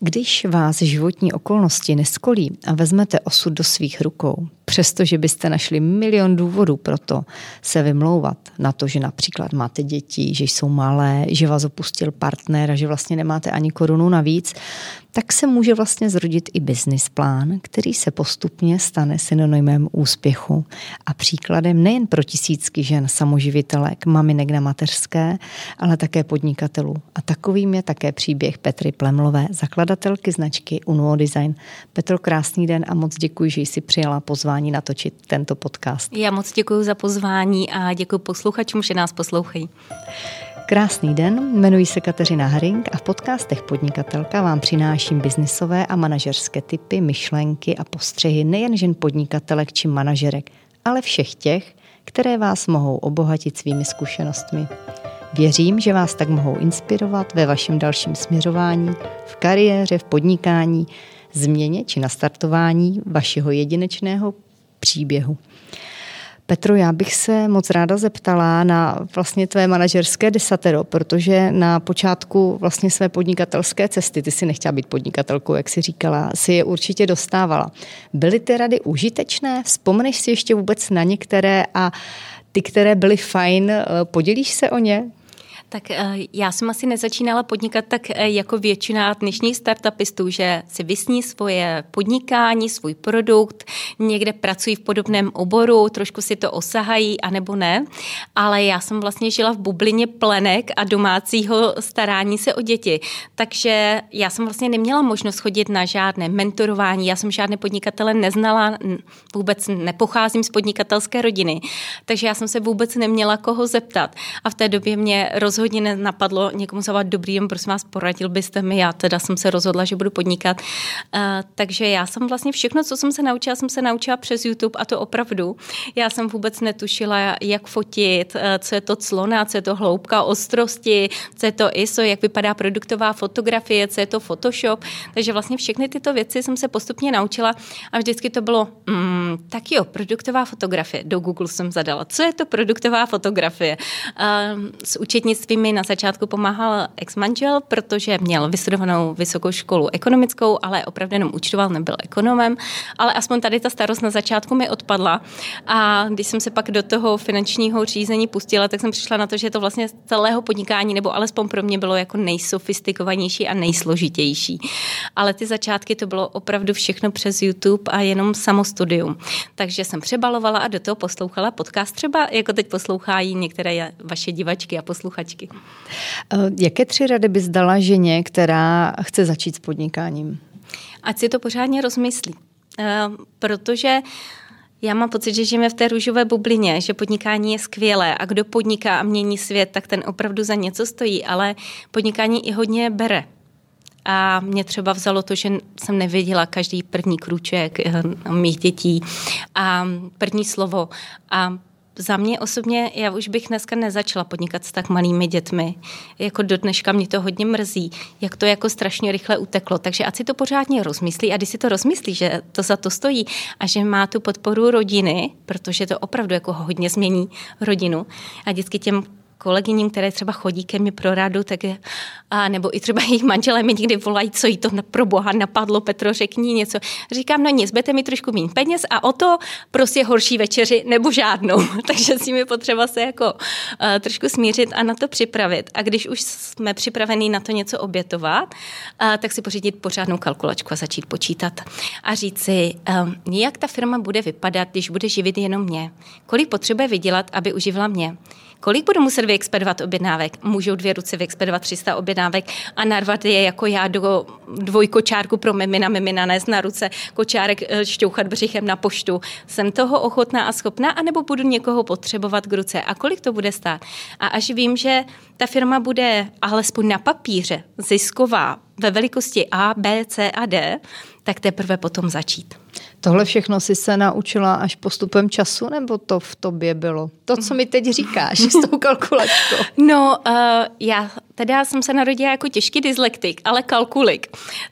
Když vás životní okolnosti neskolí a vezmete osud do svých rukou, přestože byste našli milion důvodů pro to se vymlouvat na to, že například máte děti, že jsou malé, že vás opustil partner a že vlastně nemáte ani korunu navíc, tak se může vlastně zrodit i business plán, který se postupně stane synonymem úspěchu a příkladem nejen pro tisícky žen samoživitelek, maminek na mateřské, ale také podnikatelů. A takovým je také příběh Petry Plemlové, zakladatelky značky Unuo Design. Petro, krásný den a moc děkuji, že jsi přijala pozvání natočit tento podcast. Já moc děkuji za pozvání a děkuji posluchačům, že nás poslouchají. Krásný den, jmenuji se Kateřina Haring a v podcastech Podnikatelka vám přináším biznisové a manažerské typy, myšlenky a postřehy nejen žen podnikatelek či manažerek, ale všech těch, které vás mohou obohatit svými zkušenostmi. Věřím, že vás tak mohou inspirovat ve vašem dalším směřování, v kariéře, v podnikání, změně či nastartování vašeho jedinečného příběhu. Petro, já bych se moc ráda zeptala na vlastně tvé manažerské desatero, protože na počátku vlastně své podnikatelské cesty, ty si nechtěla být podnikatelkou, jak si říkala, si je určitě dostávala. Byly ty rady užitečné? Vzpomeneš si ještě vůbec na některé a ty, které byly fajn, podělíš se o ně? Tak eh, já jsem asi nezačínala podnikat tak eh, jako většina dnešních startupistů, že si vysní svoje podnikání, svůj produkt, někde pracují v podobném oboru, trošku si to osahají, anebo ne. Ale já jsem vlastně žila v bublině plenek a domácího starání se o děti. Takže já jsem vlastně neměla možnost chodit na žádné mentorování, já jsem žádné podnikatele neznala, vůbec nepocházím z podnikatelské rodiny, takže já jsem se vůbec neměla koho zeptat. A v té době mě rozhodně rozhodně nenapadlo někomu zavolat dobrý, prosím vás, poradil byste mi, já teda jsem se rozhodla, že budu podnikat. Uh, takže já jsem vlastně všechno, co jsem se naučila, jsem se naučila přes YouTube a to opravdu. Já jsem vůbec netušila, jak fotit, uh, co je to clona, co je to hloubka ostrosti, co je to ISO, jak vypadá produktová fotografie, co je to Photoshop. Takže vlastně všechny tyto věci jsem se postupně naučila a vždycky to bylo, mm, tak jo, produktová fotografie. Do Google jsem zadala, co je to produktová fotografie. Uh, s účetnictvím mi na začátku pomáhal ex-manžel, protože měl vystudovanou vysokou školu ekonomickou, ale opravdu jenom účtoval, nebyl ekonomem, ale aspoň tady ta starost na začátku mi odpadla. A když jsem se pak do toho finančního řízení pustila, tak jsem přišla na to, že to vlastně z celého podnikání, nebo alespoň pro mě bylo jako nejsofistikovanější a nejsložitější. Ale ty začátky to bylo opravdu všechno přes YouTube a jenom samostudium. Takže jsem přebalovala a do toho poslouchala podcast třeba, jako teď poslouchají některé vaše divačky a posluchačky. Eh, jaké tři rady bys dala ženě, která chce začít s podnikáním? Ať si to pořádně rozmyslí. Eh, protože já mám pocit, že žijeme v té růžové bublině, že podnikání je skvělé a kdo podniká a mění svět, tak ten opravdu za něco stojí, ale podnikání i hodně bere. A mě třeba vzalo to, že jsem nevěděla každý první krůček eh, mých dětí a první slovo. A za mě osobně, já už bych dneska nezačala podnikat s tak malými dětmi. Jako do dneška mě to hodně mrzí, jak to jako strašně rychle uteklo. Takže ať si to pořádně rozmyslí a když si to rozmyslí, že to za to stojí a že má tu podporu rodiny, protože to opravdu jako hodně změní rodinu. A vždycky těm kolegyním, které třeba chodí ke mně pro radu, tak je, a nebo i třeba jejich manželé mi někdy volají, co jí to pro boha napadlo, Petro, řekni něco. Říkám, no nic, budete mi trošku méně peněz a o to prostě horší večeři nebo žádnou. Takže s nimi potřeba se jako uh, trošku smířit a na to připravit. A když už jsme připravení na to něco obětovat, uh, tak si pořídit pořádnou kalkulačku a začít počítat. A říct si, um, jak ta firma bude vypadat, když bude živit jenom mě. Kolik potřebuje vydělat, aby uživila mě Kolik budu muset vyexpedovat objednávek? Můžou dvě ruce vyexpedovat 300 objednávek a narvat je jako já do dvojkočárku pro mimina, mimina nést na ruce, kočárek eh, šťouchat břichem na poštu. Jsem toho ochotná a schopná, anebo budu někoho potřebovat k ruce? A kolik to bude stát? A až vím, že ta firma bude alespoň na papíře zisková ve velikosti A, B, C a D, tak teprve potom začít. Tohle všechno si se naučila až postupem času, nebo to v tobě bylo? To, co mi teď říkáš s tou kalkulačkou. No, uh, já teda jsem se narodila jako těžký dyslektik, ale kalkulik.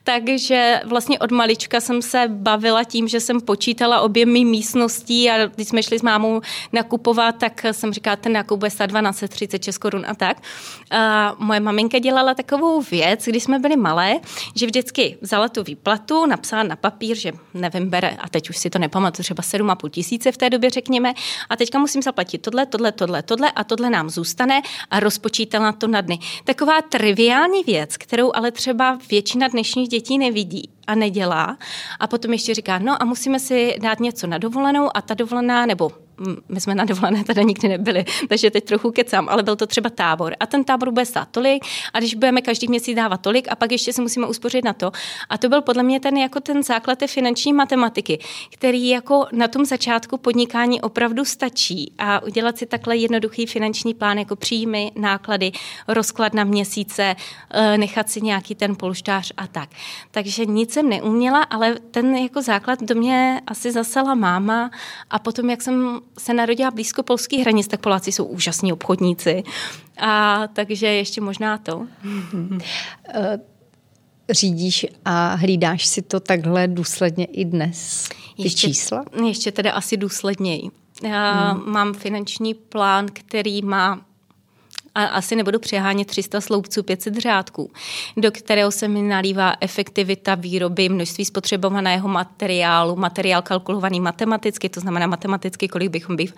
Takže vlastně od malička jsem se bavila tím, že jsem počítala objemy místností a když jsme šli s mámou nakupovat, tak jsem říkala, ten nákup bude stát 1236 korun a tak. A moje maminka dělala takovou věc, když jsme byli malé, že vždycky vzala tu výplatu, napsala na papír, že nevím, bere, a teď už si to nepamatuju, třeba 7,5 tisíce v té době, řekněme, a teďka musím zaplatit tohle, tohle, tohle, tohle a tohle nám zůstane a rozpočítala to na dny. Taková triviální věc, kterou ale třeba většina dnešních dětí nevidí a nedělá. A potom ještě říká, no a musíme si dát něco na dovolenou a ta dovolená, nebo my jsme na dovolené teda nikdy nebyli, takže teď trochu kecám, ale byl to třeba tábor. A ten tábor bude stát tolik a když budeme každý měsíc dávat tolik a pak ještě se musíme uspořit na to. A to byl podle mě ten jako ten základ té finanční matematiky, který jako na tom začátku podnikání opravdu stačí a udělat si takhle jednoduchý finanční plán jako příjmy, náklady, rozklad na měsíce, eh, nechat si nějaký ten polštář a tak. Takže nic jsem neuměla, ale ten jako základ do mě asi zasala máma a potom, jak jsem se narodila blízko polských hranic, tak Poláci jsou úžasní obchodníci. A takže ještě možná to. Řídíš a hlídáš si to takhle důsledně i dnes? Ty ještě, čísla? Ještě teda asi důsledněji. Já hmm. mám finanční plán, který má a asi nebudu přehánět 300 sloupců, 500 řádků, do kterého se mi nalívá efektivita výroby, množství spotřebovaného materiálu, materiál kalkulovaný matematicky, to znamená matematicky, kolik bychom, býv,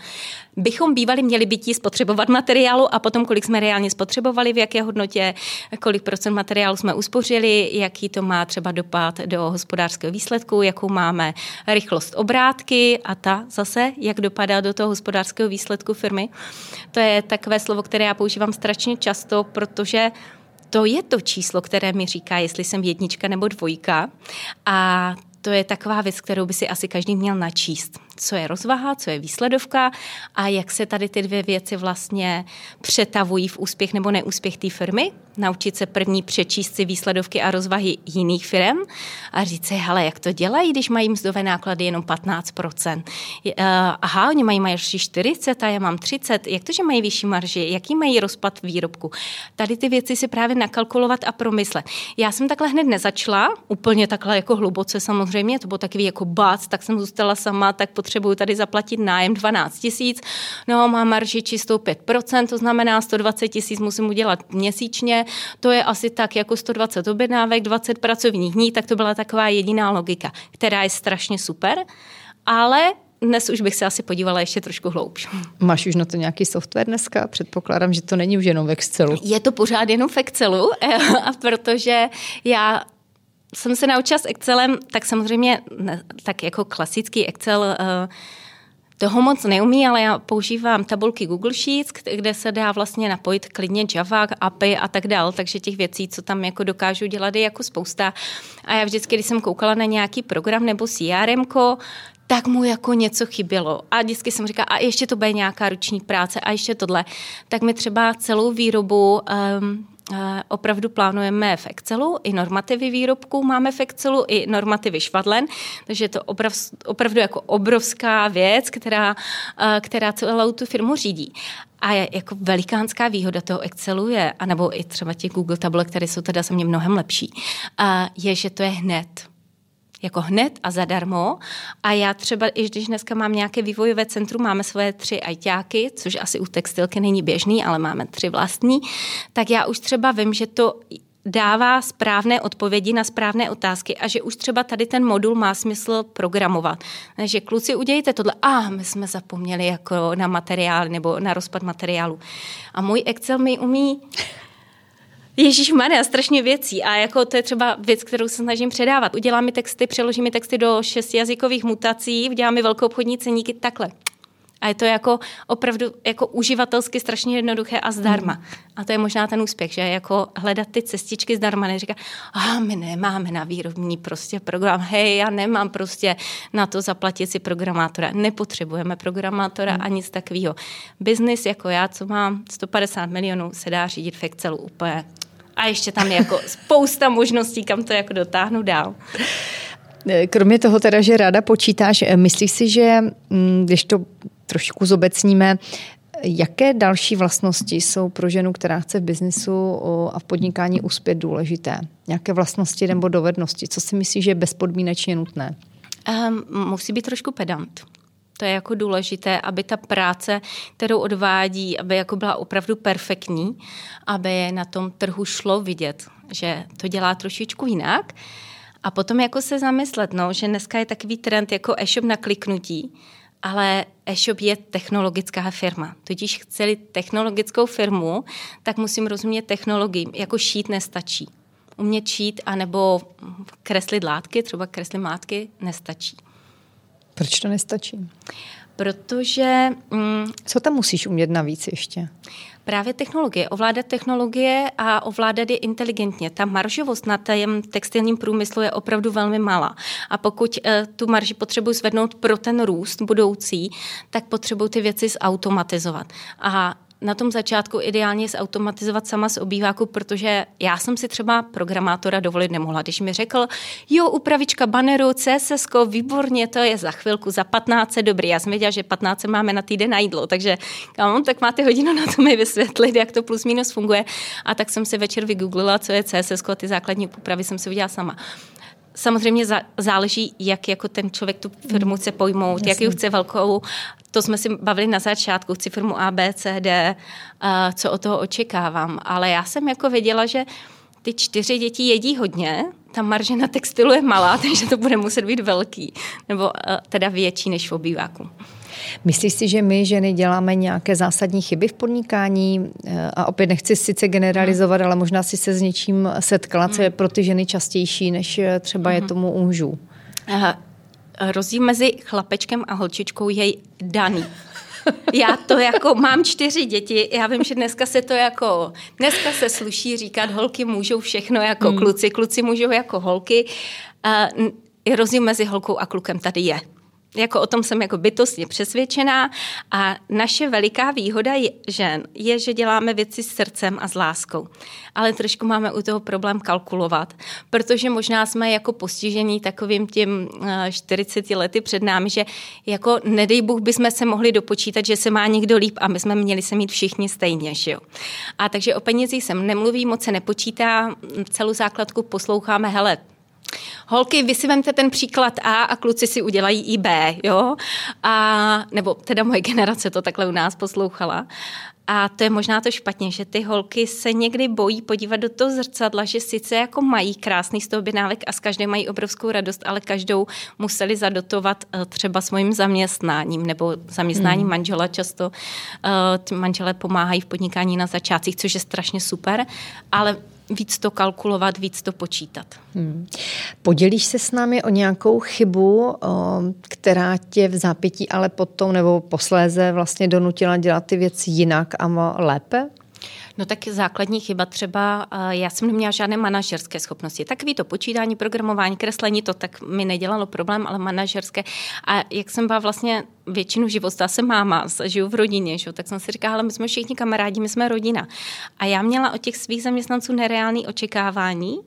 bychom bývali měli být spotřebovat materiálu a potom kolik jsme reálně spotřebovali, v jaké hodnotě, kolik procent materiálu jsme uspořili, jaký to má třeba dopad do hospodářského výsledku, jakou máme rychlost obrátky a ta zase, jak dopadá do toho hospodářského výsledku firmy. To je takové slovo, které já používám používám strašně často, protože to je to číslo, které mi říká, jestli jsem jednička nebo dvojka. A to je taková věc, kterou by si asi každý měl načíst co je rozvaha, co je výsledovka a jak se tady ty dvě věci vlastně přetavují v úspěch nebo neúspěch té firmy. Naučit se první přečíst si výsledovky a rozvahy jiných firm a říct si, hele, jak to dělají, když mají mzdové náklady jenom 15%. Uh, aha, oni mají marži 40 a já mám 30. Jak to, že mají vyšší marži? Jaký mají rozpad výrobku? Tady ty věci si právě nakalkulovat a promyslet. Já jsem takhle hned nezačala, úplně takhle jako hluboce samozřejmě, to bylo takový jako bác, tak jsem zůstala sama, tak pod potřebuju tady zaplatit nájem 12 tisíc, no mám marži čistou 5%, to znamená 120 tisíc musím udělat měsíčně, to je asi tak jako 120 objednávek, 20 pracovních dní, tak to byla taková jediná logika, která je strašně super, ale dnes už bych se asi podívala ještě trošku hloubš. Máš už na to nějaký software dneska? Předpokládám, že to není už jenom v Excelu. Je to pořád jenom v Excelu, a protože já jsem se naučila s Excelem, tak samozřejmě tak jako klasický Excel uh, toho moc neumí, ale já používám tabulky Google Sheets, kde se dá vlastně napojit klidně Java, API a tak dál, takže těch věcí, co tam jako dokážu dělat, je jako spousta. A já vždycky, když jsem koukala na nějaký program nebo CRM, tak mu jako něco chybělo. A vždycky jsem říkala, a ještě to bude nějaká ruční práce, a ještě tohle. Tak mi třeba celou výrobu um, Eh, opravdu plánujeme v Excelu, i normativy výrobků máme v Excelu, i normativy švadlen, takže je to opravdu jako obrovská věc, která, eh, která celou tu firmu řídí. A je jako velikánská výhoda toho Excelu je, anebo i třeba těch Google tabulek, které jsou teda za mě mnohem lepší, je, že to je hned jako hned a zadarmo. A já třeba, i když dneska mám nějaké vývojové centrum, máme své tři ajťáky, což asi u textilky není běžný, ale máme tři vlastní, tak já už třeba vím, že to dává správné odpovědi na správné otázky a že už třeba tady ten modul má smysl programovat. Takže kluci, udějte tohle. A ah, my jsme zapomněli jako na materiál nebo na rozpad materiálu. A můj Excel mi umí Ježíš Maria, strašně věcí. A jako to je třeba věc, kterou se snažím předávat. Udělám mi texty, přeložím mi texty do šesti jazykových mutací, udělám mi velkou obchodní ceníky takhle. A je to jako opravdu jako uživatelsky strašně jednoduché a zdarma. Mm. A to je možná ten úspěch, že jako hledat ty cestičky zdarma, neříká, a my nemáme na výrobní prostě program, hej, já nemám prostě na to zaplatit si programátora. Nepotřebujeme programátora mm. a nic takového. Biznis jako já, co mám 150 milionů, se dá řídit v Excelu úplně a ještě tam je jako spousta možností, kam to jako dotáhnu dál. Kromě toho teda, že ráda počítáš, myslíš si, že mm, když to trošku zobecníme, Jaké další vlastnosti jsou pro ženu, která chce v biznisu a v podnikání uspět důležité? Jaké vlastnosti nebo dovednosti? Co si myslíš, že je bezpodmínečně nutné? Um, musí být trošku pedant. To je jako důležité, aby ta práce, kterou odvádí, aby jako byla opravdu perfektní, aby na tom trhu šlo vidět, že to dělá trošičku jinak. A potom jako se zamyslet, no, že dneska je takový trend jako e-shop na kliknutí, ale e-shop je technologická firma. Tudíž chceli technologickou firmu, tak musím rozumět technologii. Jako šít nestačí. Umět šít anebo kreslit látky, třeba kreslit látky, nestačí. Proč to nestačí? Protože... Mm, Co tam musíš umět navíc ještě? Právě technologie. Ovládat technologie a ovládat je inteligentně. Ta maržovost na tém textilním průmyslu je opravdu velmi malá. A pokud uh, tu marži potřebuji zvednout pro ten růst budoucí, tak potřebuji ty věci zautomatizovat. A na tom začátku ideálně zautomatizovat sama z obýváku, protože já jsem si třeba programátora dovolit nemohla. Když mi řekl, jo, upravička banneru, CSS, výborně, to je za chvilku, za 15, dobrý. Já jsem věděla, že 15 máme na týden na jídlo, takže kam, tak máte hodinu na to mi vysvětlit, jak to plus minus funguje. A tak jsem si večer vygooglila, co je CSS, a ty základní úpravy jsem si udělala sama samozřejmě záleží, jak jako ten člověk tu firmu chce pojmout, Jasně. jak ji chce velkou. To jsme si bavili na začátku, chci firmu A, B, C, D, co od toho očekávám. Ale já jsem jako věděla, že ty čtyři děti jedí hodně, ta marže na textilu je malá, takže to bude muset být velký, nebo teda větší než v obýváku. Myslíš si, že my ženy děláme nějaké zásadní chyby v podnikání? A opět nechci sice generalizovat, ale možná si se s něčím setkala, co je pro ty ženy častější, než třeba je mhm. tomu u mužů. Rozdíl mezi chlapečkem a holčičkou je daný. Já to jako, mám čtyři děti, já vím, že dneska se to jako, dneska se sluší říkat, holky můžou všechno jako hmm. kluci, kluci můžou jako holky. Uh, rozdíl mezi holkou a klukem tady je jako o tom jsem jako bytostně přesvědčená a naše veliká výhoda je, žen je, že děláme věci s srdcem a s láskou. Ale trošku máme u toho problém kalkulovat, protože možná jsme jako postižení takovým tím 40 eh, lety před námi, že jako nedej Bůh bychom se mohli dopočítat, že se má někdo líp a my jsme měli se mít všichni stejně. Že jo? A takže o penězích jsem nemluví, moc se nepočítá, celou základku posloucháme, hele, Holky, vy si vemte ten příklad A a kluci si udělají i B, jo? A, nebo teda moje generace to takhle u nás poslouchala. A to je možná to špatně, že ty holky se někdy bojí podívat do toho zrcadla, že sice jako mají krásný z toho objednávek a s každé mají obrovskou radost, ale každou museli zadotovat eh, třeba svým zaměstnáním nebo zaměstnáním hmm. manžela. Často uh, manželé pomáhají v podnikání na začátcích, což je strašně super, ale víc to kalkulovat, víc to počítat. Hmm. Podělíš se s námi o nějakou chybu, která tě v zápětí ale potom nebo posléze vlastně donutila dělat ty věci jinak a lépe? No tak základní chyba třeba, já jsem neměla žádné manažerské schopnosti. Takový to počítání, programování, kreslení, to tak mi nedělalo problém, ale manažerské. A jak jsem byla vlastně většinu života, jsem máma, žiju v rodině, že? tak jsem si říkala, ale my jsme všichni kamarádi, my jsme rodina. A já měla od těch svých zaměstnanců nereálné očekávání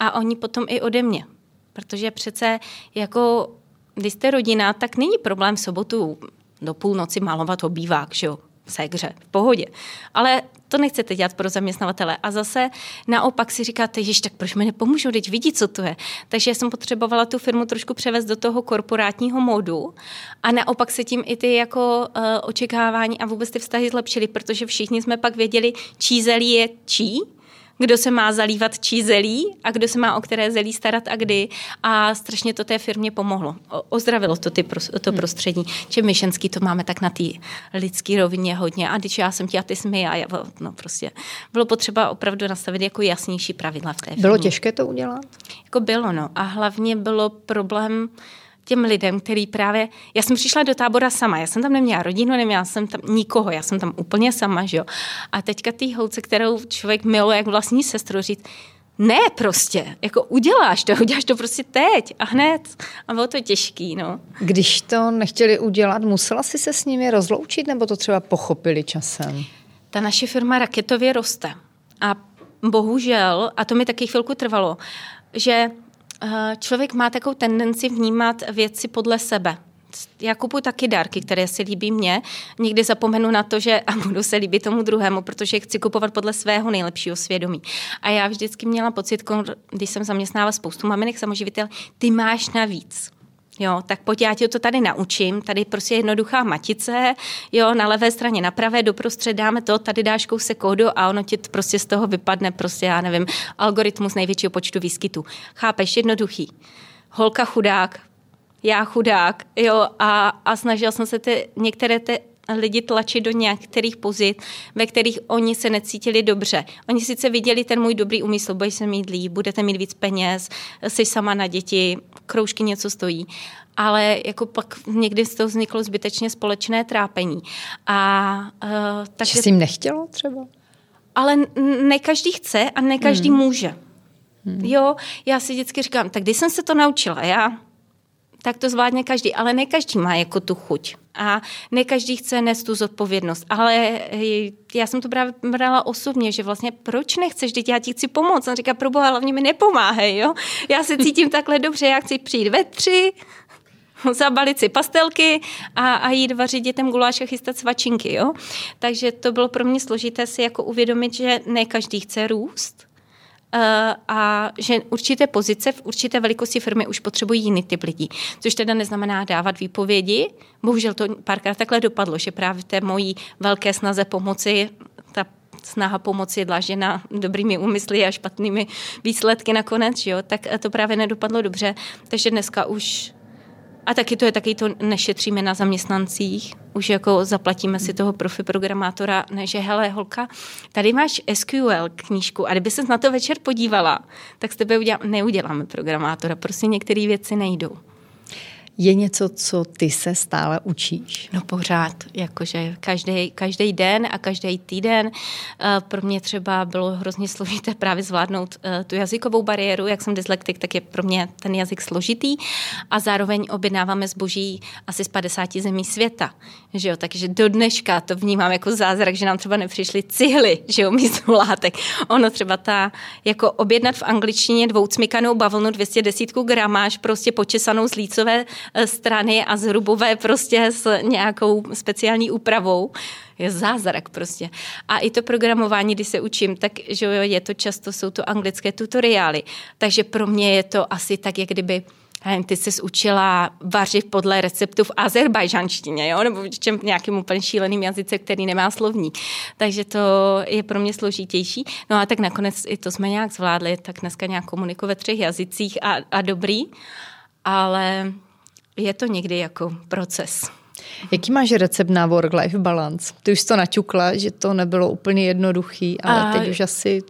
a oni potom i ode mě. Protože přece jako když jste rodina, tak není problém v sobotu do půlnoci malovat obývák, že jo? Segře, v pohodě. Ale to nechcete dělat pro zaměstnavatele. A zase naopak si říkáte, že tak proč mi nepomůžou, teď vidí, co to je. Takže jsem potřebovala tu firmu trošku převést do toho korporátního modu a naopak se tím i ty jako uh, očekávání a vůbec ty vztahy zlepšily, protože všichni jsme pak věděli, čí zelí je čí, kdo se má zalívat čí zelí a kdo se má o které zelí starat a kdy. A strašně to té firmě pomohlo. Ozdravilo to, ty, to hmm. prostředí. Čím my ženský to máme tak na té lidské rovině hodně. A když já jsem ti a ty jsme a já, no prostě bylo potřeba opravdu nastavit jako jasnější pravidla v té firmě. Bylo těžké to udělat? Jako bylo, no. A hlavně bylo problém těm lidem, který právě, já jsem přišla do tábora sama, já jsem tam neměla rodinu, neměla jsem tam nikoho, já jsem tam úplně sama, že jo. A teďka ty holce, kterou člověk miluje jak vlastní sestru, říct, ne prostě, jako uděláš to, uděláš to prostě teď a hned. A bylo to těžký, no. Když to nechtěli udělat, musela si se s nimi rozloučit, nebo to třeba pochopili časem? Ta naše firma raketově roste. A bohužel, a to mi taky chvilku trvalo, že člověk má takovou tendenci vnímat věci podle sebe já kupuji taky dárky, které se líbí mně. Nikdy zapomenu na to, že a budu se líbit tomu druhému, protože chci kupovat podle svého nejlepšího svědomí. A já vždycky měla pocit, když jsem zaměstnávala spoustu maminek samoživitel, ty máš navíc. Jo, tak pojď, já tě to tady naučím. Tady prostě jednoduchá matice, jo, na levé straně, na pravé, doprostřed dáme to, tady dáš kousek kódu a ono ti prostě z toho vypadne prostě, já nevím, algoritmus největšího počtu výskytů. Chápeš, jednoduchý. Holka chudák, já chudák, jo, a, a snažil jsem se ty, některé ty lidi tlačit do některých pozit, ve kterých oni se necítili dobře. Oni sice viděli ten můj dobrý úmysl, budeš se mít líp, budete mít víc peněz, jsi sama na děti, kroužky něco stojí, ale jako pak někdy z toho vzniklo zbytečně společné trápení. A, uh, tak Že jsi jim nechtělo třeba? Ale ne každý chce a ne každý hmm. může. Hmm. Jo, já si vždycky říkám, tak když jsem se to naučila, já tak to zvládne každý, ale ne každý má jako tu chuť. A ne každý chce nést tu zodpovědnost. Ale já jsem to právě brala osobně, že vlastně proč nechceš, teď já ti chci pomoct. On říká, proboha, hlavně mi nepomáhej, jo. Já se cítím takhle dobře, já chci přijít ve tři, zabalit si pastelky a, a jít vařit dětem guláš a chystat svačinky, jo. Takže to bylo pro mě složité si jako uvědomit, že ne každý chce růst, a že určité pozice v určité velikosti firmy už potřebují jiný typ lidí. Což teda neznamená dávat výpovědi. Bohužel to párkrát takhle dopadlo, že právě té mojí velké snaze pomoci ta snaha pomoci je dlažena dobrými úmysly a špatnými výsledky nakonec, jo, tak to právě nedopadlo dobře. Takže dneska už a taky to je taky to, nešetříme na zaměstnancích, už jako zaplatíme si toho profi programátora, ne, že hele holka, tady máš SQL knížku a kdyby se na to večer podívala, tak s tebe udělám, neuděláme programátora, prostě některé věci nejdou. Je něco, co ty se stále učíš? No pořád, jakože každý, každý den a každý týden. Eh, pro mě třeba bylo hrozně složité právě zvládnout eh, tu jazykovou bariéru. Jak jsem dyslektik, tak je pro mě ten jazyk složitý a zároveň objednáváme zboží asi z 50 zemí světa. Že jo? Takže do dneška to vnímám jako zázrak, že nám třeba nepřišly cihly, že jo, místo látek. Ono třeba ta, jako objednat v angličtině dvoucmikanou bavlnu 210 gramáž, prostě počesanou z lícové strany a zhrubové prostě s nějakou speciální úpravou. Je zázrak prostě. A i to programování, když se učím, tak že jo, je to často, jsou to anglické tutoriály. Takže pro mě je to asi tak, jak kdyby ty jsi učila vařit podle receptu v azerbajžanštině, jo? nebo v čem nějakým úplně šíleným jazyce, který nemá slovní. Takže to je pro mě složitější. No a tak nakonec i to jsme nějak zvládli, tak dneska nějak komunikuji ve třech jazycích a, a dobrý, ale je to někdy jako proces. Jaký máš recept na work-life balance? Ty už jsi to naťukla, že to nebylo úplně jednoduchý, ale a teď už asi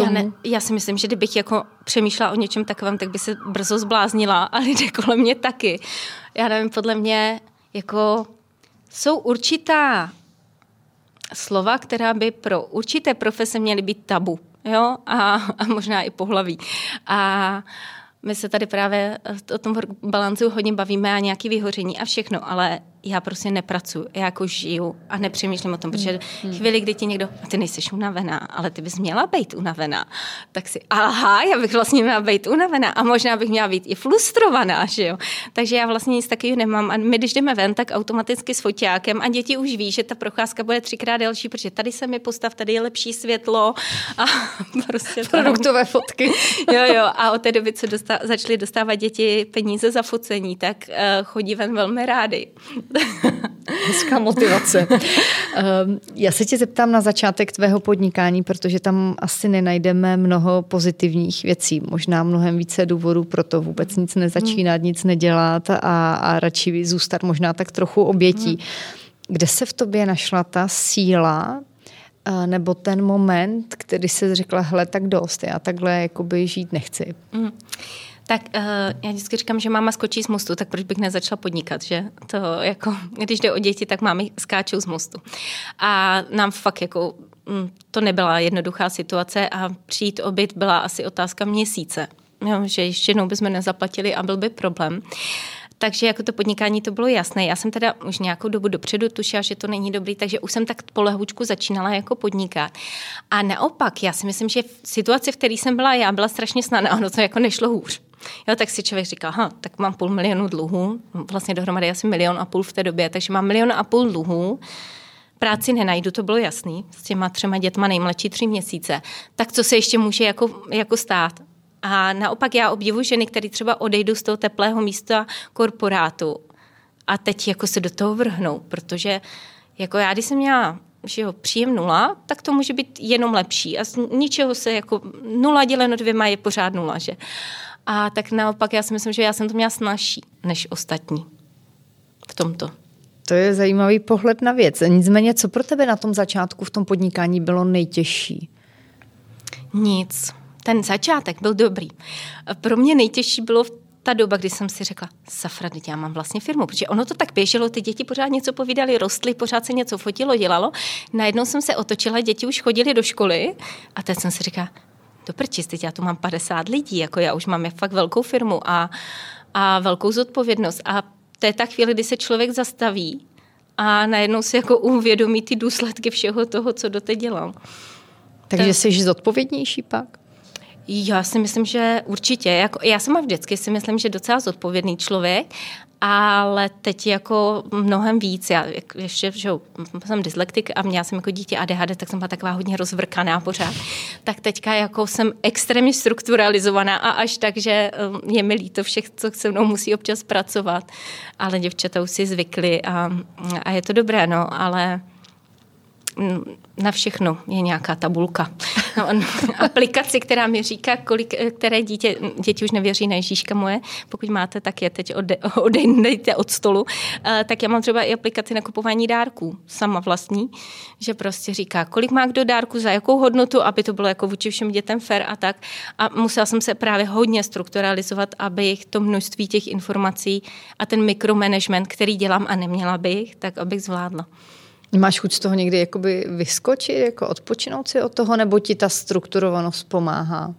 já, ne, já si myslím, že kdybych jako přemýšlela o něčem takovém, tak by se brzo zbláznila a lidé kolem mě taky. Já nevím, podle mě jako jsou určitá slova, která by pro určité profese měly být tabu. Jo? A, a možná i pohlaví. A my se tady právě o tom balancu hodně bavíme a nějaký vyhoření a všechno, ale já prostě nepracuji, já jako žiju a nepřemýšlím o tom, protože hmm. chvíli, kdy ti někdo, a ty nejsi unavená, ale ty bys měla být unavená, tak si, aha, já bych vlastně měla být unavená a možná bych měla být i frustrovaná, že jo. Takže já vlastně nic takového nemám a my, když jdeme ven, tak automaticky s foťákem a děti už ví, že ta procházka bude třikrát delší, protože tady se mi postav, tady je lepší světlo a prostě Produktové fotky. jo, jo, a od té doby, co dostá, začaly dostávat děti peníze za focení, tak uh, chodí ven velmi rádi. Hezká motivace. Ehm, já se tě zeptám na začátek tvého podnikání, protože tam asi nenajdeme mnoho pozitivních věcí. Možná mnohem více důvodů pro to vůbec nic nezačínat, nic nedělat a, a radši zůstat možná tak trochu obětí. Kde se v tobě našla ta síla eh, nebo ten moment, kdy se řekla, hele, tak dost, já takhle jakoby žít nechci. Mm. Tak uh, já vždycky říkám, že máma skočí z mostu, tak proč bych nezačala podnikat, že? To jako, když jde o děti, tak mámy skáčou z mostu. A nám fakt jako, mm, to nebyla jednoduchá situace a přijít o byt byla asi otázka měsíce. Jo, že ještě jednou bychom nezaplatili a byl by problém. Takže jako to podnikání to bylo jasné. Já jsem teda už nějakou dobu dopředu tušila, že to není dobrý, takže už jsem tak polehoučku začínala jako podnikat. A naopak, já si myslím, že v situaci, v které jsem byla já, byla strašně snadná, ono to jako nešlo hůř. Jo, tak si člověk říká, ha, tak mám půl milionu dluhů, vlastně dohromady asi milion a půl v té době, takže mám milion a půl dluhů, práci nenajdu, to bylo jasný, s těma třema dětma nejmladší tři měsíce, tak co se ještě může jako, jako stát? A naopak já obdivu ženy, které třeba odejdou z toho teplého místa korporátu a teď jako se do toho vrhnou, protože jako já, když jsem měla že jo, příjem nula, tak to může být jenom lepší. A z ničeho se jako nula děleno dvěma je pořád nula, že? A tak naopak já si myslím, že já jsem to měla snažší než ostatní v tomto. To je zajímavý pohled na věc. Nicméně, co pro tebe na tom začátku v tom podnikání bylo nejtěžší? Nic. Ten začátek byl dobrý. Pro mě nejtěžší bylo v ta doba, kdy jsem si řekla, safra, teď já mám vlastně firmu, protože ono to tak běželo, ty děti pořád něco povídali, rostly, pořád se něco fotilo, dělalo. Najednou jsem se otočila, děti už chodili do školy a teď jsem si říkala, do prčis, teď já tu mám 50 lidí, jako já už mám fakt velkou firmu a, a velkou zodpovědnost. A to je ta chvíli, kdy se člověk zastaví a najednou si jako uvědomí ty důsledky všeho toho, co doteď dělal. Takže tak. jsi zodpovědnější pak? Já si myslím, že určitě. Jako, já sama vždycky si myslím, že docela zodpovědný člověk, ale teď jako mnohem víc. Já ještě, že jsem dyslektik a měla jsem jako dítě ADHD, tak jsem byla taková hodně rozvrkaná pořád. Tak teďka jako jsem extrémně strukturalizovaná a až tak, že um, je mi líto všech, co se mnou musí občas pracovat. Ale děvčata už si zvykly a, a je to dobré, no, ale na všechno je nějaká tabulka. No, aplikaci, která mi říká, kolik, které dítě, děti už nevěří na Ježíška moje, pokud máte, tak je teď ode, odejte od stolu. Tak já mám třeba i aplikaci na kupování dárků, sama vlastní, že prostě říká, kolik má kdo dárku, za jakou hodnotu, aby to bylo jako vůči všem dětem fair a tak. A musela jsem se právě hodně strukturalizovat, abych to množství těch informací a ten mikromanagement, který dělám a neměla bych, tak abych zvládla. Máš chuť z toho někdy jakoby vyskočit, jako odpočinout si od toho, nebo ti ta strukturovanost pomáhá?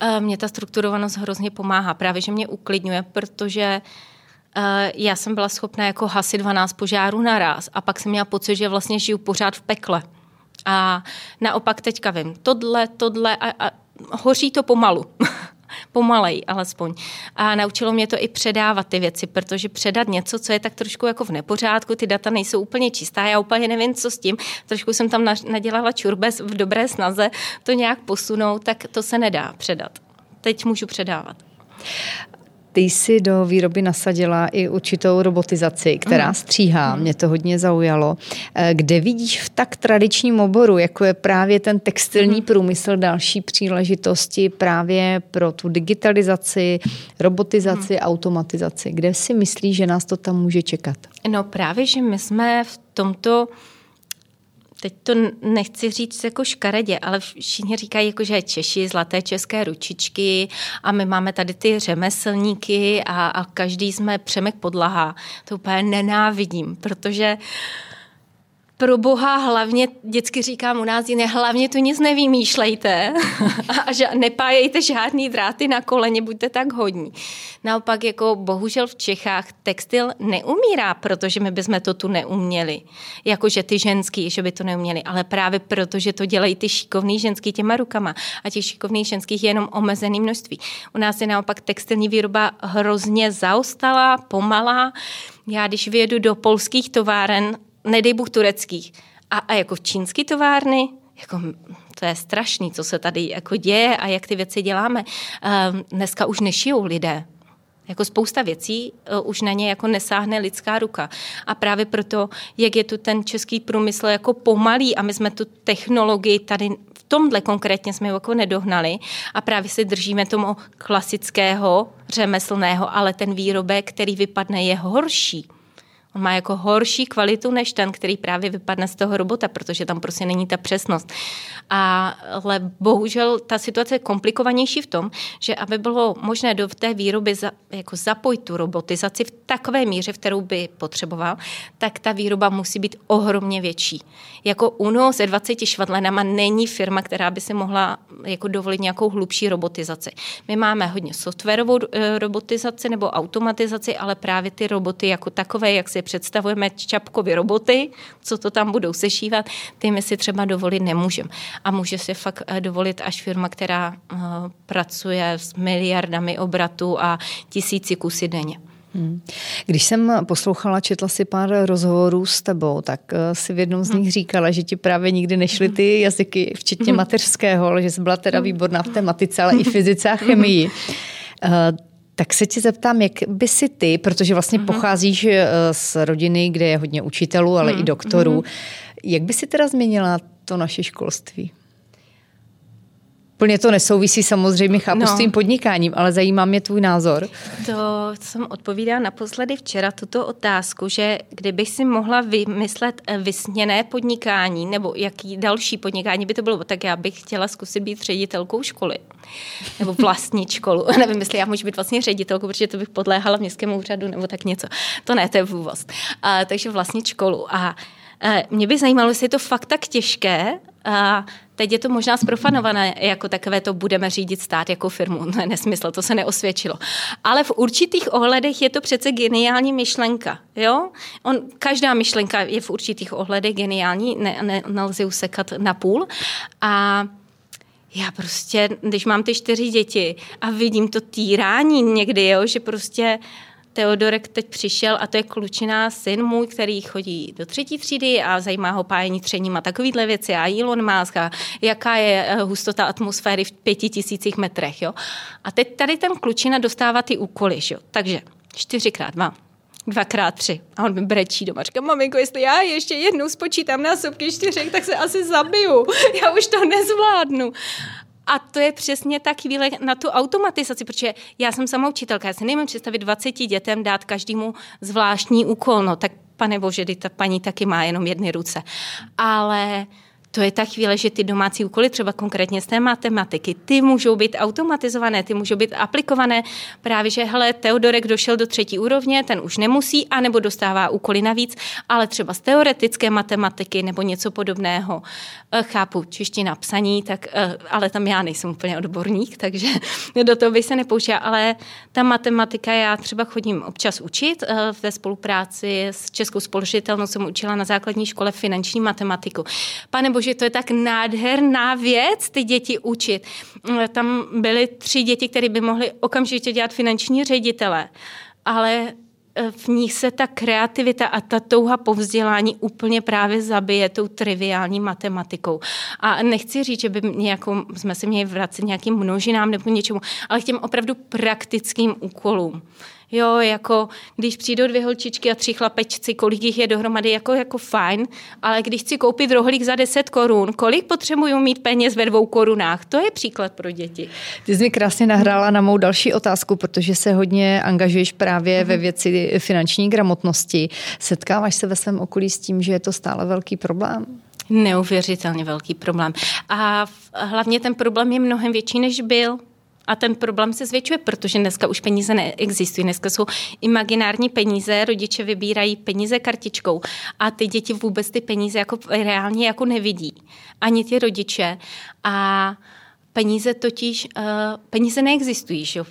Eh, mně ta strukturovanost hrozně pomáhá, právě že mě uklidňuje, protože eh, já jsem byla schopná jako hasit 12 požárů naraz a pak jsem měla pocit, že vlastně žiju pořád v pekle. A naopak teďka vím, tohle, tohle a, a hoří to pomalu. pomalej alespoň. A naučilo mě to i předávat ty věci, protože předat něco, co je tak trošku jako v nepořádku, ty data nejsou úplně čistá, já úplně nevím, co s tím, trošku jsem tam nadělala čurbes v dobré snaze to nějak posunout, tak to se nedá předat. Teď můžu předávat. Ty jsi do výroby nasadila i určitou robotizaci, která mm. stříhá. Mě to hodně zaujalo. Eh, kde vidíš v tak tradičním oboru, jako je právě ten textilní mm. průmysl, další příležitosti právě pro tu digitalizaci, robotizaci, mm. automatizaci? Kde si myslíš, že nás to tam může čekat? No právě, že my jsme v tomto teď to nechci říct jako škaredě, ale všichni říkají, jako, že Češi, zlaté české ručičky a my máme tady ty řemeslníky a, a každý jsme Přemek Podlaha. To úplně nenávidím, protože uh, pro boha hlavně, dětsky říkám u nás jiné, hlavně tu nic nevymýšlejte a že nepájejte žádný dráty na koleně, buďte tak hodní. Naopak jako bohužel v Čechách textil neumírá, protože my bychom to tu neuměli. Jakože ty ženský, že by to neuměli, ale právě proto, že to dělají ty šikovný ženský těma rukama a těch šikovných ženských je jenom omezený množství. U nás je naopak textilní výroba hrozně zaostalá, pomalá. Já když vyjedu do polských továren, nedej Bůh tureckých. A, a jako čínský továrny, jako to je strašný, co se tady jako děje a jak ty věci děláme. Uh, dneska už nešijou lidé. Jako spousta věcí uh, už na ně jako nesáhne lidská ruka. A právě proto, jak je tu ten český průmysl jako pomalý a my jsme tu technologii tady v tomhle konkrétně jsme jako nedohnali a právě si držíme tomu klasického řemeslného, ale ten výrobek, který vypadne, je horší. On má jako horší kvalitu než ten, který právě vypadne z toho robota, protože tam prostě není ta přesnost. A, ale bohužel ta situace je komplikovanější v tom, že aby bylo možné do té výroby za, jako zapojit tu robotizaci v takové míře, v kterou by potřeboval, tak ta výroba musí být ohromně větší. Jako UNO se 20 švadlenama není firma, která by si mohla jako dovolit nějakou hlubší robotizaci. My máme hodně softwarovou eh, robotizaci nebo automatizaci, ale právě ty roboty jako takové, jak si si představujeme čapkově roboty, co to tam budou sešívat, ty my si třeba dovolit nemůžeme. A může si fakt eh, dovolit až firma, která uh, pracuje s miliardami obratů a tisíci kusy denně. Hmm. Když jsem poslouchala, četla si pár rozhovorů s tebou, tak eh, si v jednom z nich hmm. říkala, že ti právě nikdy nešly ty jazyky, včetně hmm. mateřského, ale že jsi byla teda výborná v tematice, ale i fyzice a chemii. Tak se tě zeptám, jak by si ty, protože vlastně pocházíš eh, z rodiny, kde je hodně učitelů, ale i doktorů, jak by si teda změnila to naše školství? Úplně to nesouvisí samozřejmě, chápu no. s tím podnikáním, ale zajímá mě tvůj názor. To jsem odpovídala naposledy včera tuto otázku, že kdybych si mohla vymyslet eh, vysněné podnikání, nebo jaký další podnikání by to bylo, tak já bych chtěla zkusit být ředitelkou školy. Nebo vlastní školu. Nevím, jestli já můžu být vlastně ředitelkou, protože to bych podléhala městskému úřadu nebo tak něco. To ne, to je vůvoz. A, takže vlastní školu. A eh, mě by zajímalo, jestli je to fakt tak těžké, a teď je to možná zprofanované, jako takové to budeme řídit stát jako firmu. No, nesmysl, to se neosvědčilo. Ale v určitých ohledech je to přece geniální myšlenka. Jo? On, každá myšlenka je v určitých ohledech geniální, ne, ne, nelze usekat na půl. A já prostě, když mám ty čtyři děti a vidím to týrání někdy, jo, že prostě Teodorek teď přišel a to je klučina syn můj, který chodí do třetí třídy a zajímá ho pájení třením a takovýhle věci a Elon Musk a jaká je eh, hustota atmosféry v pěti tisících metrech. Jo? A teď tady ten klučina dostává ty úkoly. Jo? Takže čtyřikrát dva, dvakrát tři. A on mi brečí doma. Říká, maminko, jestli já ještě jednou spočítám násobky čtyřek, tak se asi zabiju. Já už to nezvládnu. A to je přesně ta chvíle na tu automatizaci, protože já jsem sama učitelka, já si nemůžu představit 20 dětem dát každému zvláštní úkol, no tak pane bože, ta paní taky má jenom jedny ruce. Ale to je ta chvíle, že ty domácí úkoly, třeba konkrétně z té matematiky, ty můžou být automatizované, ty můžou být aplikované právě, že hele, Teodorek došel do třetí úrovně, ten už nemusí, anebo dostává úkoly navíc, ale třeba z teoretické matematiky nebo něco podobného. Eh, chápu čeština psaní, tak, eh, ale tam já nejsem úplně odborník, takže do toho by se nepouštěla, ale ta matematika, já třeba chodím občas učit eh, ve spolupráci s Českou společitelnou jsem učila na základní škole finanční matematiku. Pane bože, to je tak nádherná věc, ty děti učit. Tam byly tři děti, které by mohly okamžitě dělat finanční ředitele, ale e, v nich se ta kreativita a ta touha po vzdělání úplně právě zabije tou triviální matematikou. A nechci říct, že by nějakou, jsme se měli vracet nějakým množinám nebo něčemu, ale k těm opravdu praktickým úkolům. Jo, jako když přijdou dvě holčičky a tři chlapečci, kolik jich je dohromady, jako, jako fajn, ale když chci koupit rohlík za 10 korun, kolik potřebuju mít peněz ve dvou korunách? To je příklad pro děti. Ty jsi mi krásně nahrála na mou další otázku, protože se hodně angažuješ právě ve věci finanční gramotnosti. Setkáváš se ve svém okolí s tím, že je to stále velký problém? Neuvěřitelně velký problém. A hlavně ten problém je mnohem větší, než byl. A ten problém se zvětšuje, protože dneska už peníze neexistují. Dneska jsou imaginární peníze, rodiče vybírají peníze kartičkou a ty děti vůbec ty peníze jako reálně jako nevidí. Ani ty rodiče. A peníze totiž, uh, peníze neexistují, že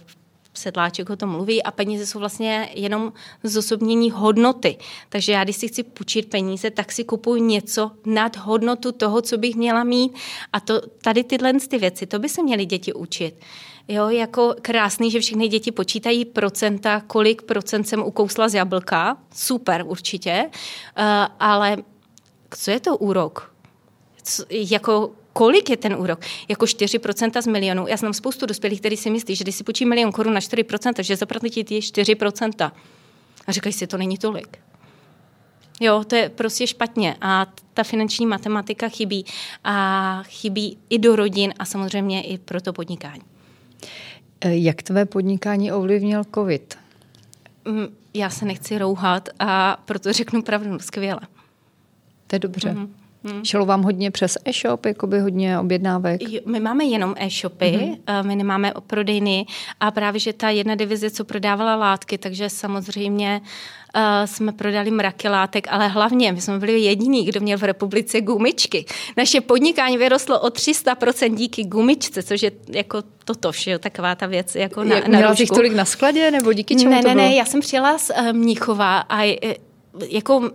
sedláček o tom mluví a peníze jsou vlastně jenom zosobnění hodnoty. Takže já, když si chci půjčit peníze, tak si kupuju něco nad hodnotu toho, co bych měla mít. A to, tady tyhle ty věci, to by se měly děti učit. Jo, jako krásný, že všechny děti počítají procenta, kolik procent jsem ukousla z jablka. Super, určitě. Uh, ale co je to úrok? Co, jako kolik je ten úrok? Jako 4% z milionu. Já znám spoustu dospělých, kteří si myslí, že když si půjčí milion korun na 4%, že zaplatit je 4%. A říkají si, to není tolik. Jo, to je prostě špatně a ta finanční matematika chybí a chybí i do rodin a samozřejmě i pro to podnikání. Jak tvé podnikání ovlivnil COVID? Mm, já se nechci rouhat a proto řeknu pravdu skvěle. To je dobře. Mm-hmm. Hmm. Šlo vám hodně přes e-shop, jakoby hodně objednávek? My máme jenom e-shopy, hmm. my nemáme prodejny a právě, že ta jedna divize, co prodávala látky, takže samozřejmě uh, jsme prodali mraky látek, ale hlavně my jsme byli jediní, kdo měl v republice gumičky. Naše podnikání vyrostlo o 300% díky gumičce, což je jako toto, jo, taková ta věc. Jako na, Jak, na měla jich tolik na skladě, nebo díky čemu Ne, to ne, bylo? ne, já jsem přijela z uh, Mnichova a jako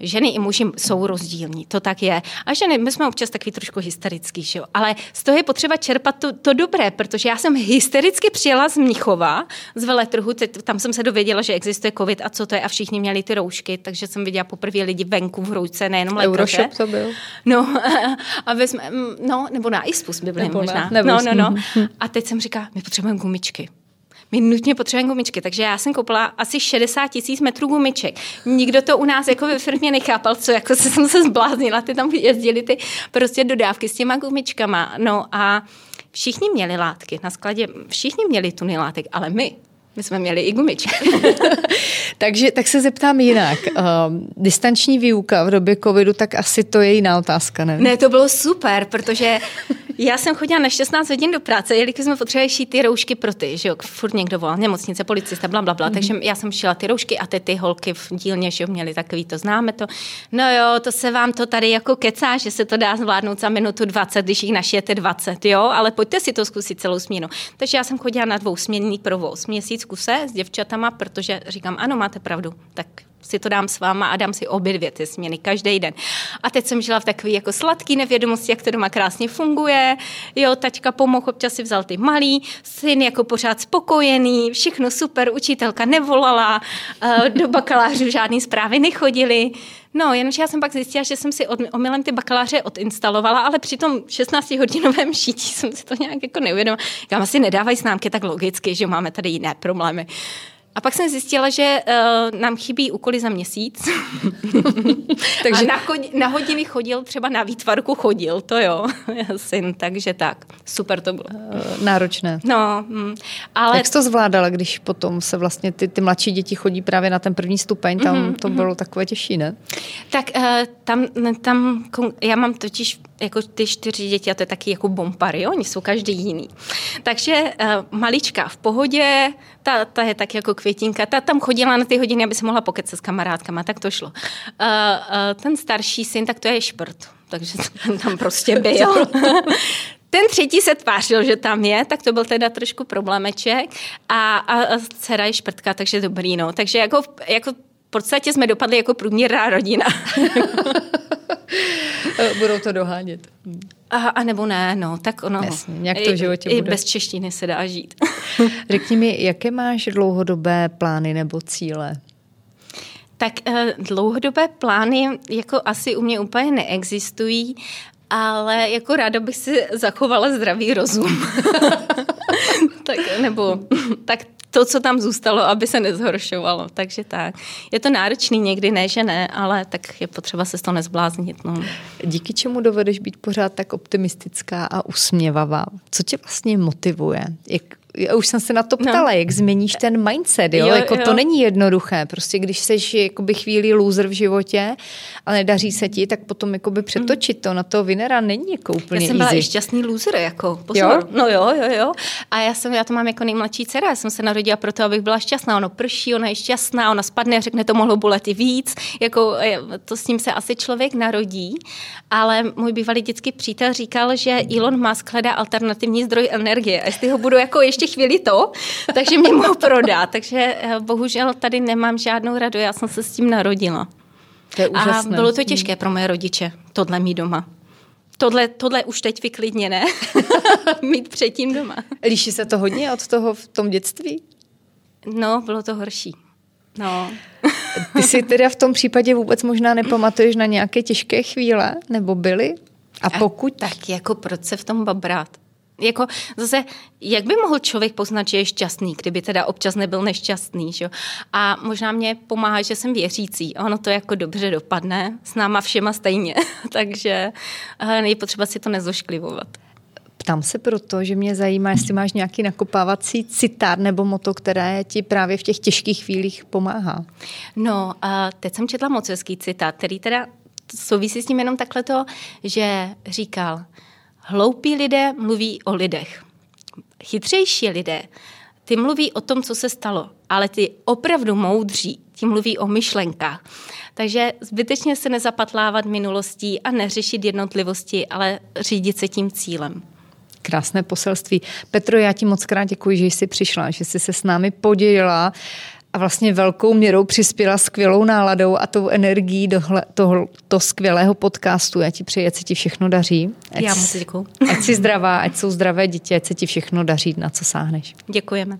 ženy i muži jsou rozdílní, to tak je. A ženy, my jsme občas takový trošku hysterický, že jo? ale z toho je potřeba čerpat to, to dobré, protože já jsem hystericky přijela z Mnichova, z veletrhu, tam jsem se dověděla, že existuje covid a co to je a všichni měli ty roušky, takže jsem viděla poprvé lidi venku v rouce, nejenom lékaře. Euroshop to byl? No, a jsme, no, nebo na ISPUS by byly nebo možná. Ne, no, no, no. A teď jsem říkala, my potřebujeme gumičky my nutně potřebujeme gumičky, takže já jsem koupila asi 60 tisíc metrů gumiček. Nikdo to u nás jako ve firmě nechápal, co jako se jsem se zbláznila, ty tam jezdili ty prostě dodávky s těma gumičkama. No a všichni měli látky na skladě, všichni měli tuny látek, ale my, my jsme měli i gumičky. Takže tak se zeptám jinak. Uh, distanční výuka v době covidu, tak asi to je jiná otázka, ne? Ne, to bylo super, protože já jsem chodila na 16 hodin do práce, jelikož jsme potřebovali šít ty roušky pro ty, že jo, furt někdo volal, nemocnice, policista, bla, bla, bla. Mm-hmm. Takže já jsem šila ty roušky a ty, ty holky v dílně, že jo, měli takový, to známe to. No jo, to se vám to tady jako kecá, že se to dá zvládnout za minutu 20, když jich našijete 20, jo, ale pojďte si to zkusit celou směnu. Takže já jsem chodila na dvousměnný provoz, měsíc kuse s děvčatama, protože říkám, ano, máte pravdu, tak si to dám s váma a dám si obě dvě ty směny každý den. A teď jsem žila v takové jako sladký nevědomosti, jak to doma krásně funguje. Jo, tačka pomohl, občas si vzal ty malý, syn jako pořád spokojený, všechno super, učitelka nevolala, eh, do bakalářů žádný zprávy nechodily. No, jenomže já jsem pak zjistila, že jsem si od, omylem ty bakaláře odinstalovala, ale při tom 16-hodinovém šítí jsem si to nějak jako neuvědomila. Já asi nedávají známky tak logicky, že máme tady jiné problémy. A pak jsem zjistila, že uh, nám chybí úkoly za měsíc. takže... A na, chod, na hodiny chodil, třeba na výtvarku chodil, to jo, syn, takže tak. Super to bylo. Uh, náročné. No, mm, ale... Jak jsi to zvládala, když potom se vlastně ty, ty mladší děti chodí právě na ten první stupeň, tam mm-hmm, to bylo mm-hmm. takové těžší, ne? Tak uh, tam, tam, já mám totiž jako ty čtyři děti a to je taky jako bompary, oni jsou každý jiný. Takže uh, malička v pohodě, ta, ta je tak jako květinka, ta tam chodila na ty hodiny, aby se mohla pokecat s kamarádkama, tak to šlo. Uh, uh, ten starší syn, tak to je šprt, takže ten tam prostě byl. Ten třetí se tvářil, že tam je, tak to byl teda trošku problémeček a, a, a dcera je šprtka, takže dobrý, no. Takže jako, jako v podstatě jsme dopadli jako průměrná rodina. Budou to dohánět. A, a nebo ne, no, tak ono. Jasně, nějak to v životě i, bude. I bez češtiny se dá žít. Řekni mi, jaké máš dlouhodobé plány nebo cíle? Tak eh, dlouhodobé plány jako asi u mě úplně neexistují, ale jako ráda bych si zachovala zdravý rozum. tak, nebo tak to, co tam zůstalo, aby se nezhoršovalo. Takže tak. Je to náročný někdy, ne, že ne, ale tak je potřeba se z toho nezbláznit. No. Díky čemu dovedeš být pořád tak optimistická a usměvavá? Co tě vlastně motivuje? Jak, už jsem se na to no. ptala, no. jak změníš ten mindset, jo? jo jako jo. to není jednoduché, prostě když seš jakoby chvíli loser v životě a nedaří se ti, tak potom jakoby přetočit to na to vinera není jako úplně Já jsem byla i šťastný loser, jako pozor. Jo? No jo, jo, jo. A já jsem, já to mám jako nejmladší dcera, já jsem se narodila proto, abych byla šťastná. Ono prší, ona je šťastná, ona spadne a řekne, to mohlo bolet i víc. Jako, to s ním se asi člověk narodí, ale můj bývalý dětský přítel říkal, že Elon Musk hledá alternativní zdroj energie. A jestli ho budu jako ještě chvíli to, takže mě mohl prodat. Takže eh, bohužel tady nemám žádnou radu, já jsem se s tím narodila. To je úžasné. A bylo to těžké pro moje rodiče, tohle mít doma. Tohle, tohle už teď vyklidněné, mít předtím doma. Líší se to hodně od toho v tom dětství? No, bylo to horší. No. Ty si teda v tom případě vůbec možná nepamatuješ na nějaké těžké chvíle, nebo byly? A pokud... A tak jako proč se v tom babrat? Jako zase, jak by mohl člověk poznat, že je šťastný, kdyby teda občas nebyl nešťastný, že? A možná mě pomáhá, že jsem věřící. Ono to jako dobře dopadne, s náma všema stejně. Takže eh, je potřeba si to nezošklivovat. Ptám se proto, že mě zajímá, jestli máš nějaký nakopávací citát nebo moto, které ti právě v těch těžkých chvílích pomáhá. No, a teď jsem četla moc hezký citát, který teda souvisí s tím jenom takhle to, že říkal, Hloupí lidé mluví o lidech. Chytřejší lidé, ty mluví o tom, co se stalo, ale ty opravdu moudří, ti mluví o myšlenkách. Takže zbytečně se nezapatlávat minulostí a neřešit jednotlivosti, ale řídit se tím cílem. Krásné poselství. Petro, já ti moc krát děkuji, že jsi přišla, že jsi se s námi podělila a vlastně velkou měrou přispěla skvělou náladou a tou energií do toho, to skvělého podcastu. Já ti přeji, ať se ti všechno daří. Ať, Já moc děkuji. Ať jsi zdravá, ať jsou zdravé děti, ať se ti všechno daří, na co sáhneš. Děkujeme.